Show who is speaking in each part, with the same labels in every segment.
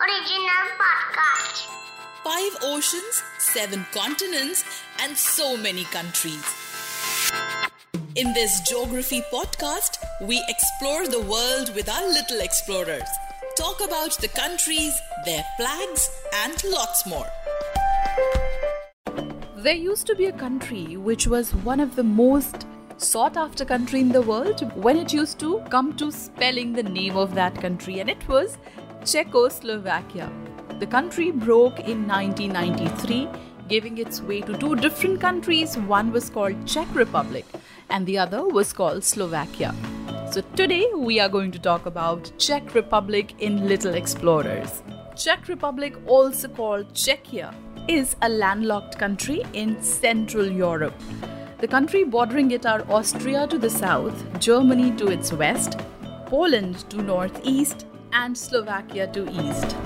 Speaker 1: Original podcast.
Speaker 2: Five oceans, seven continents, and so many countries. In this geography podcast, we explore the world with our little explorers. Talk about the countries, their flags, and lots more.
Speaker 3: There used to be a country which was one of the most sought after country in the world when it used to come to spelling the name of that country and it was Czechoslovakia. The country broke in 1993 giving its way to two different countries one was called Czech Republic and the other was called Slovakia. So today we are going to talk about Czech Republic in Little Explorers. Czech Republic also called Czechia is a landlocked country in Central Europe. The country bordering it are Austria to the south, Germany to its west, Poland to northeast, and Slovakia to east.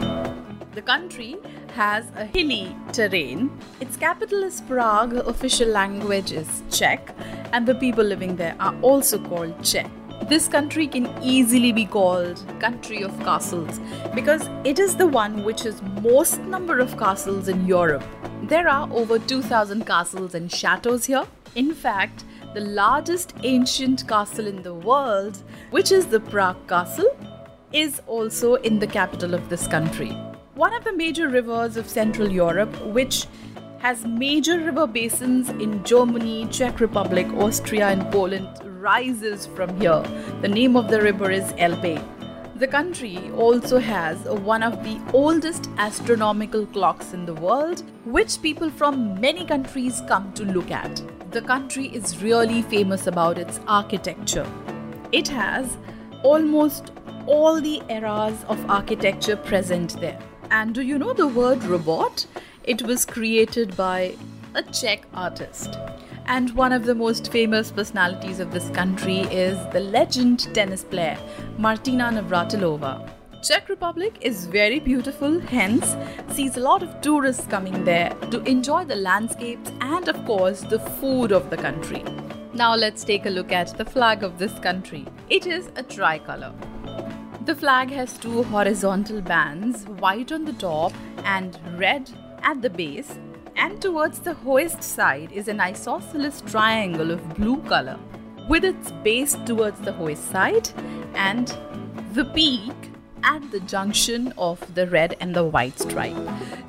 Speaker 3: The country has a hilly terrain. Its capital is Prague, official language is Czech, and the people living there are also called Czech. This country can easily be called country of castles because it is the one which has most number of castles in Europe. There are over 2000 castles and chateaus here. In fact, the largest ancient castle in the world, which is the Prague Castle, is also in the capital of this country. One of the major rivers of Central Europe, which has major river basins in Germany, Czech Republic, Austria, and Poland, rises from here. The name of the river is Elbe. The country also has one of the oldest astronomical clocks in the world, which people from many countries come to look at. The country is really famous about its architecture. It has almost all the eras of architecture present there. And do you know the word robot? It was created by a Czech artist. And one of the most famous personalities of this country is the legend tennis player Martina Navratilova. Czech Republic is very beautiful, hence sees a lot of tourists coming there to enjoy the landscapes and of course the food of the country. Now let's take a look at the flag of this country. It is a tricolor. The flag has two horizontal bands, white on the top and red at the base, and towards the hoist side is an isosceles triangle of blue color, with its base towards the hoist side and the peak at the junction of the red and the white stripe.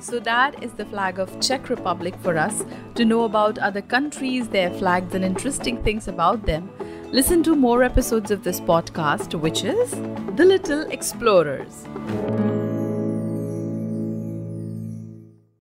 Speaker 3: So that is the flag of Czech Republic for us. To know about other countries, their flags and interesting things about them, listen to more episodes of this podcast which is The Little Explorers.